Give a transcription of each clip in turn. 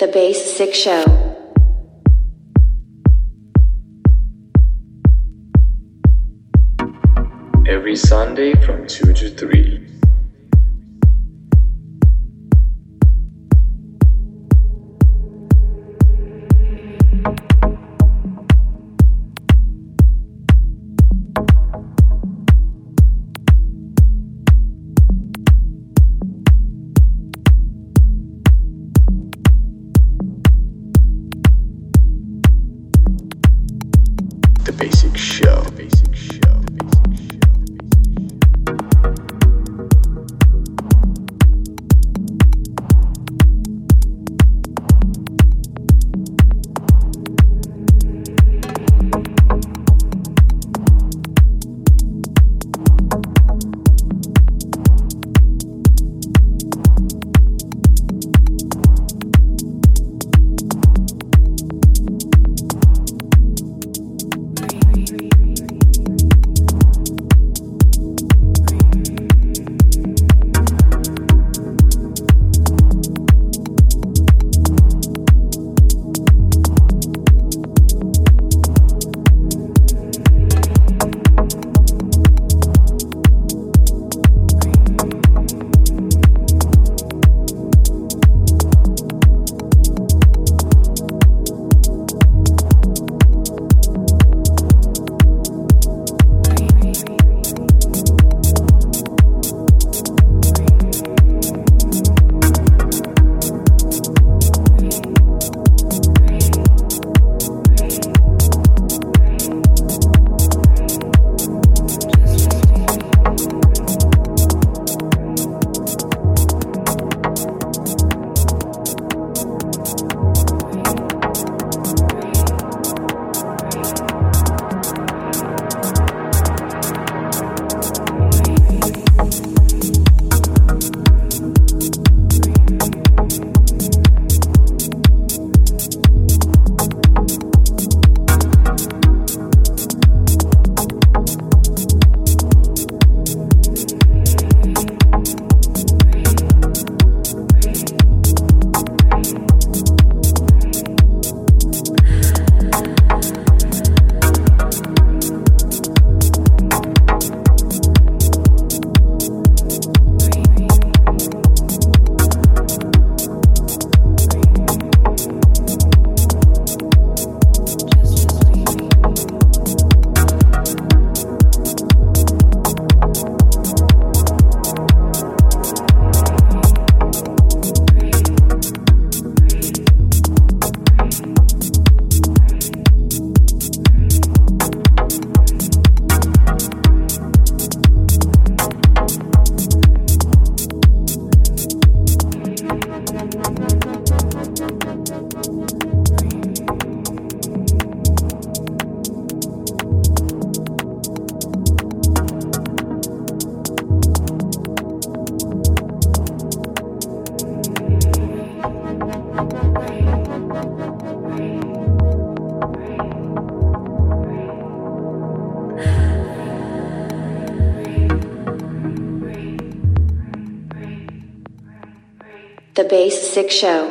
The Bass Sick Show. Every Sunday from 2 to 3. The Bass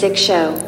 Sick Show.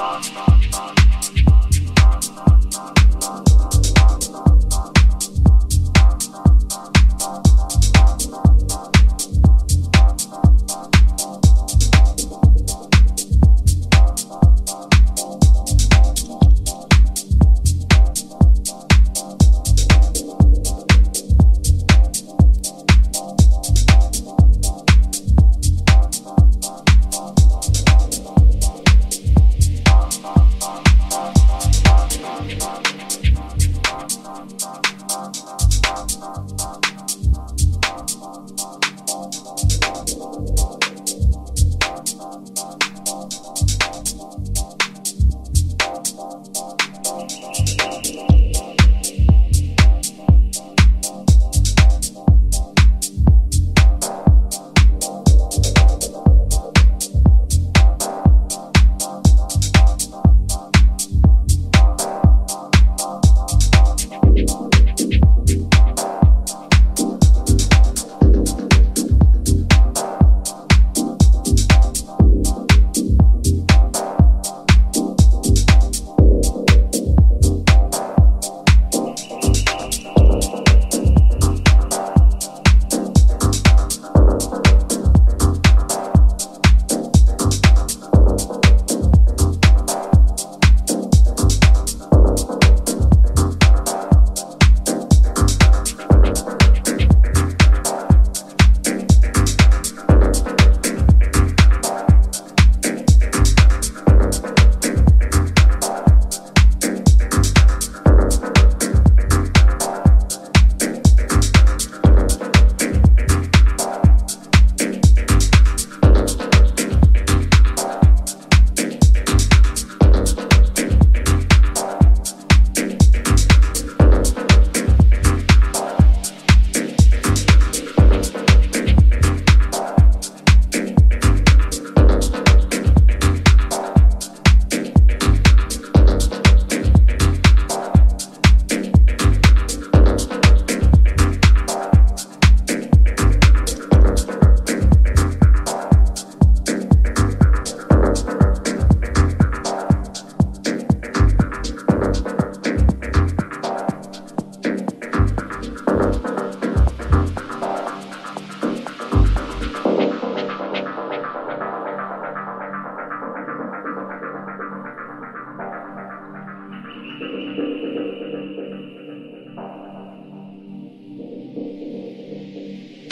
on, on.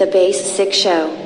The Basic Show.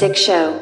Basic Show.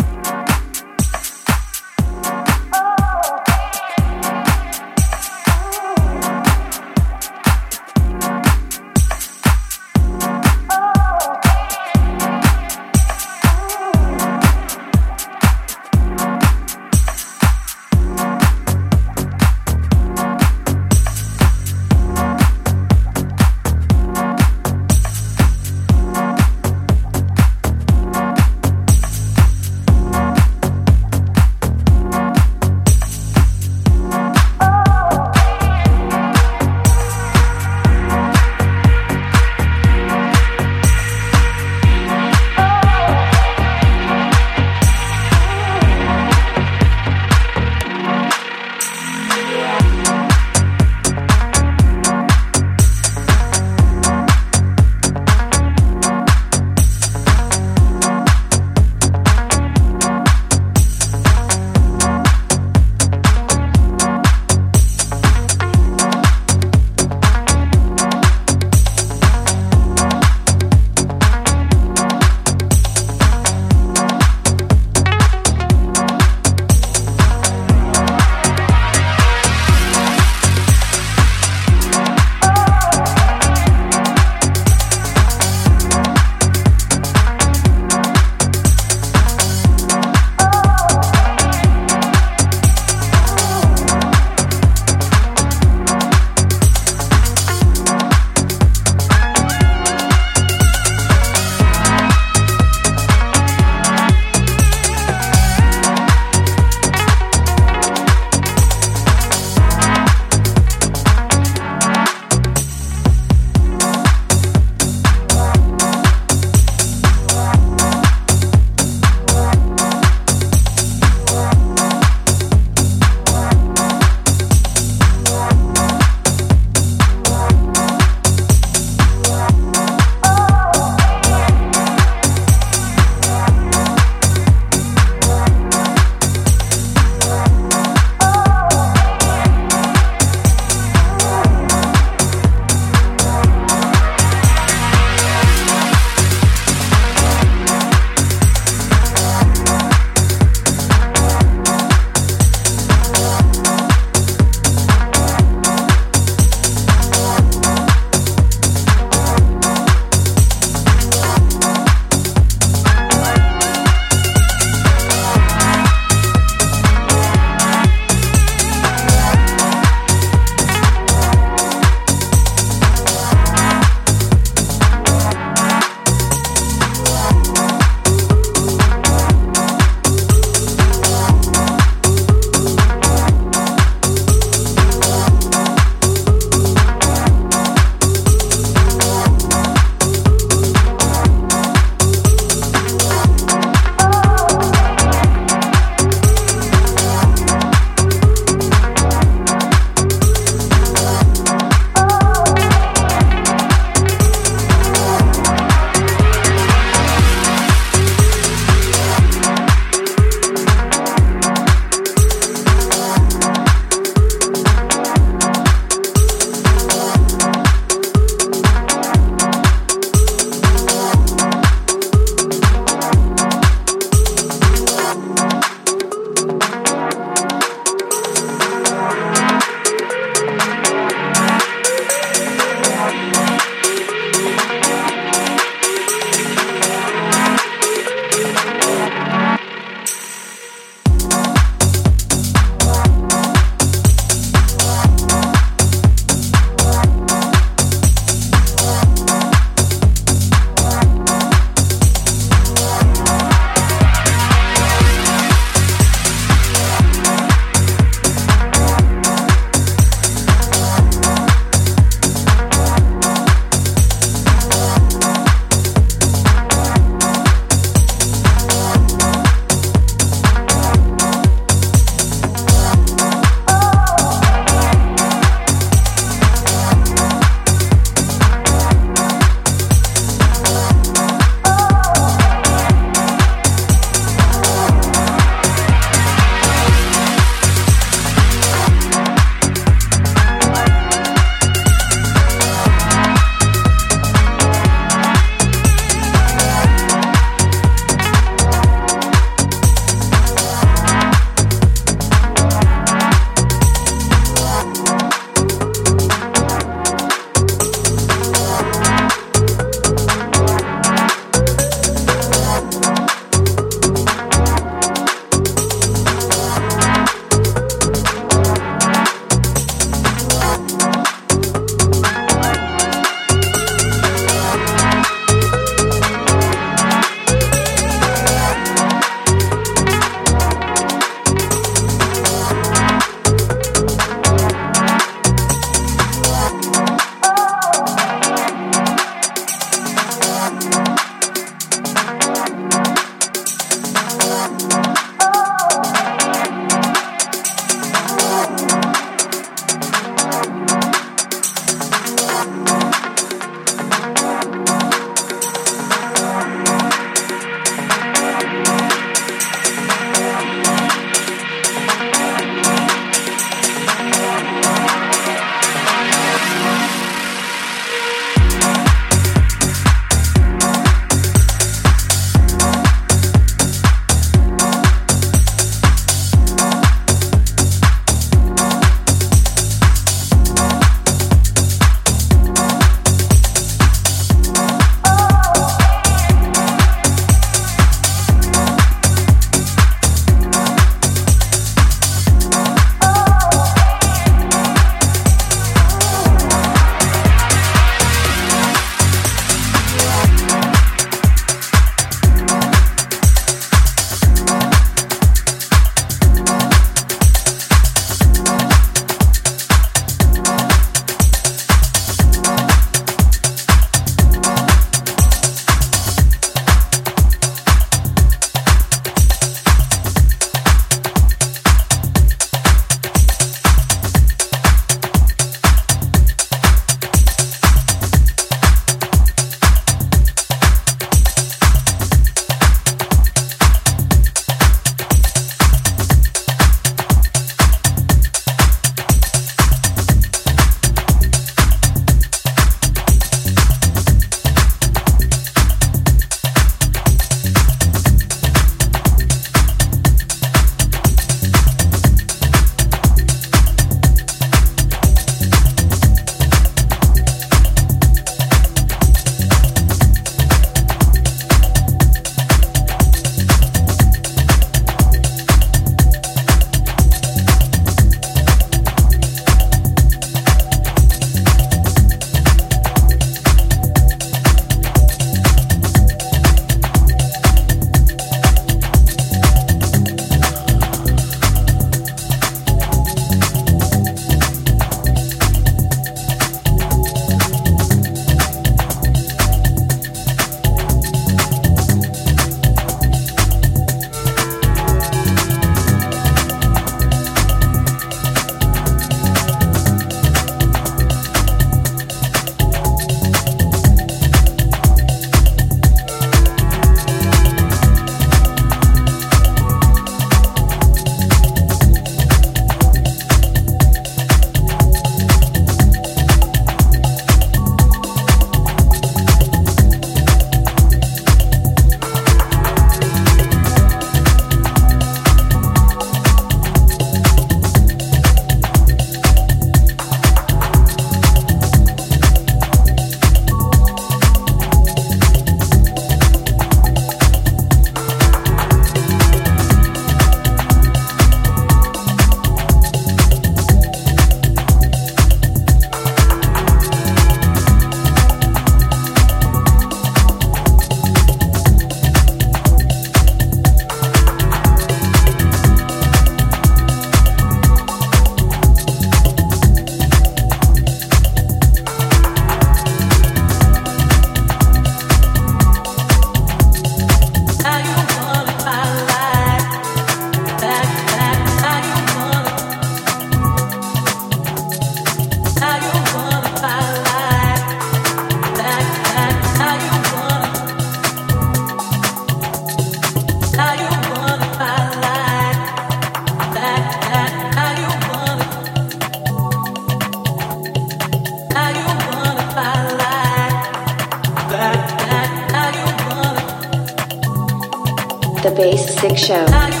Show.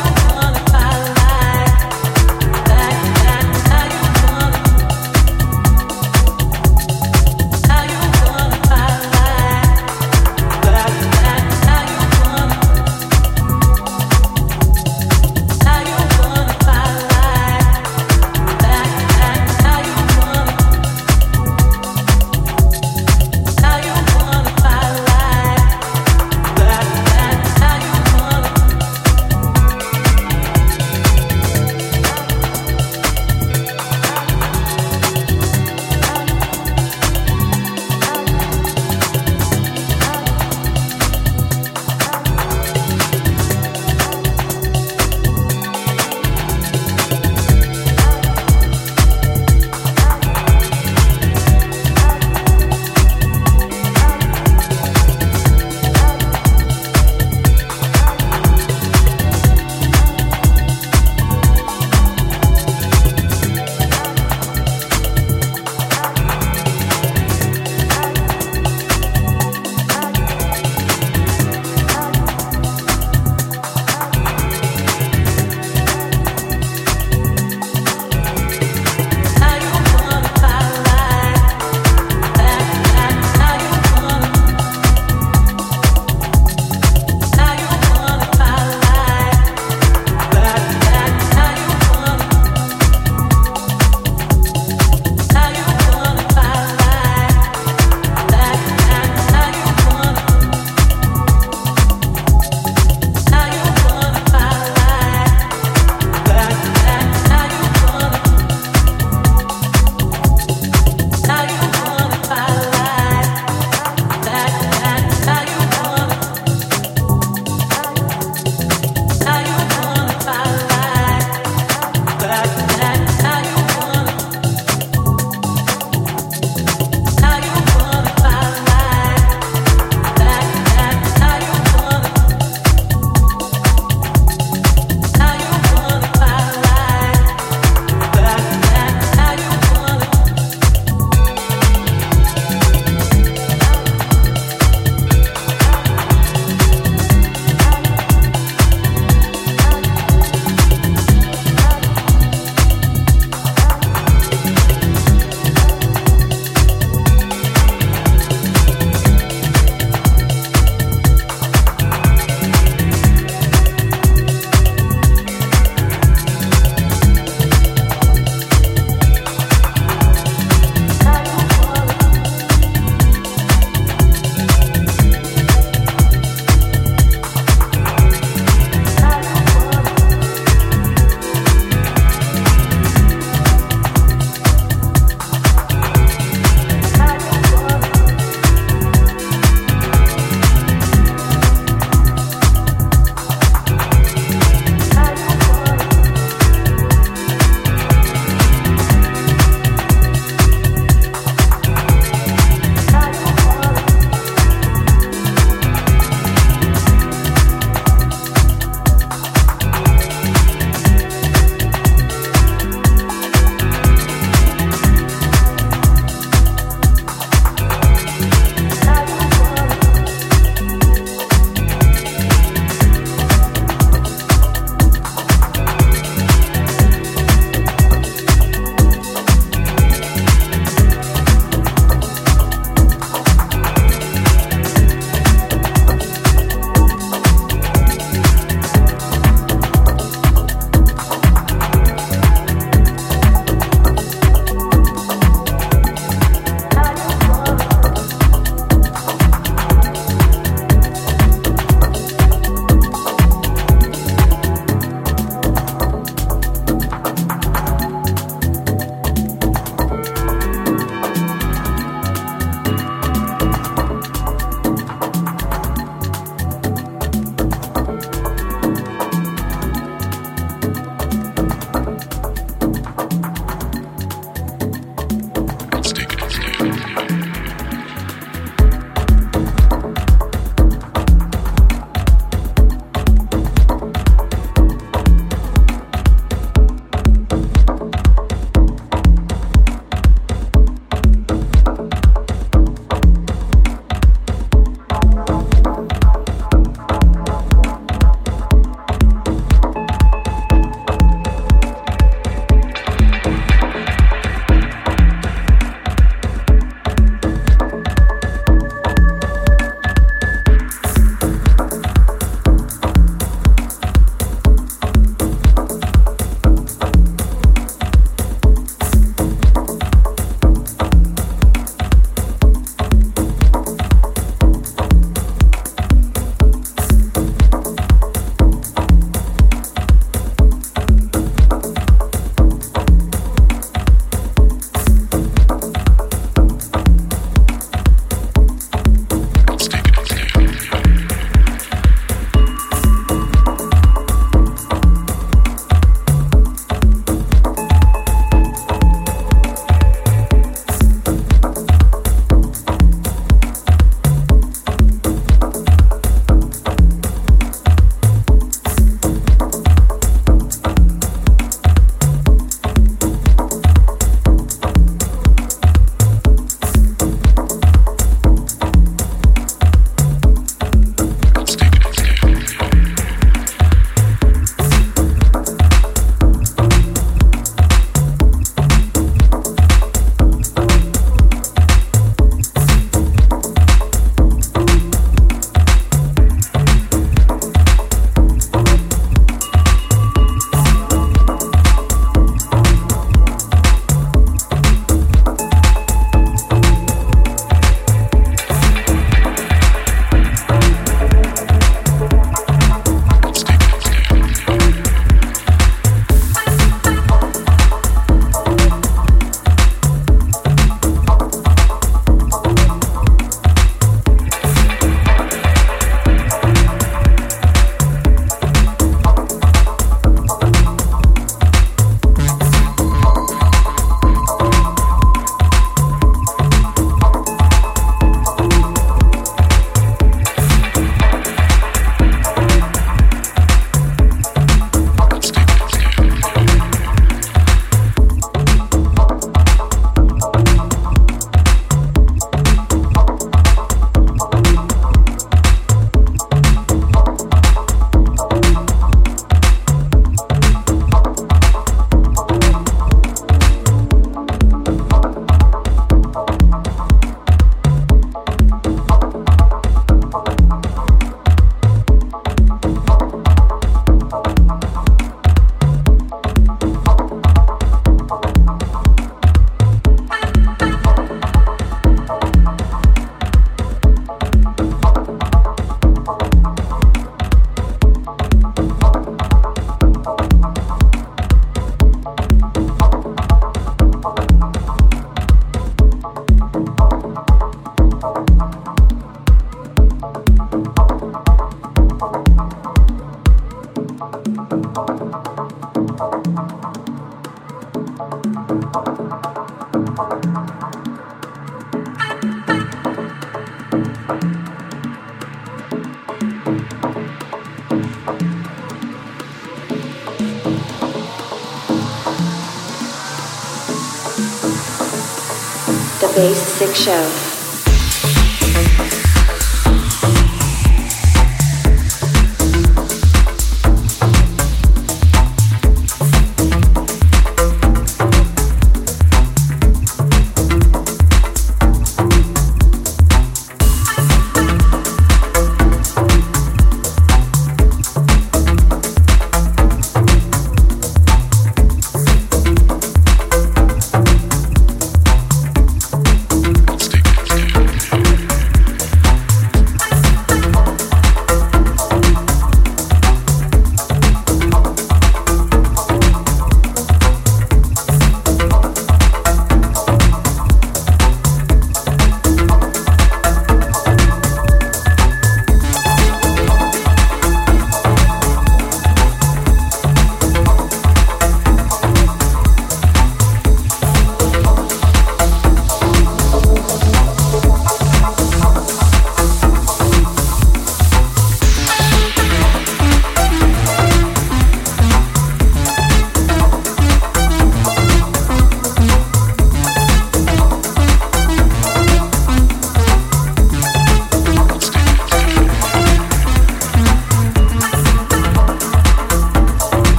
Basic Show.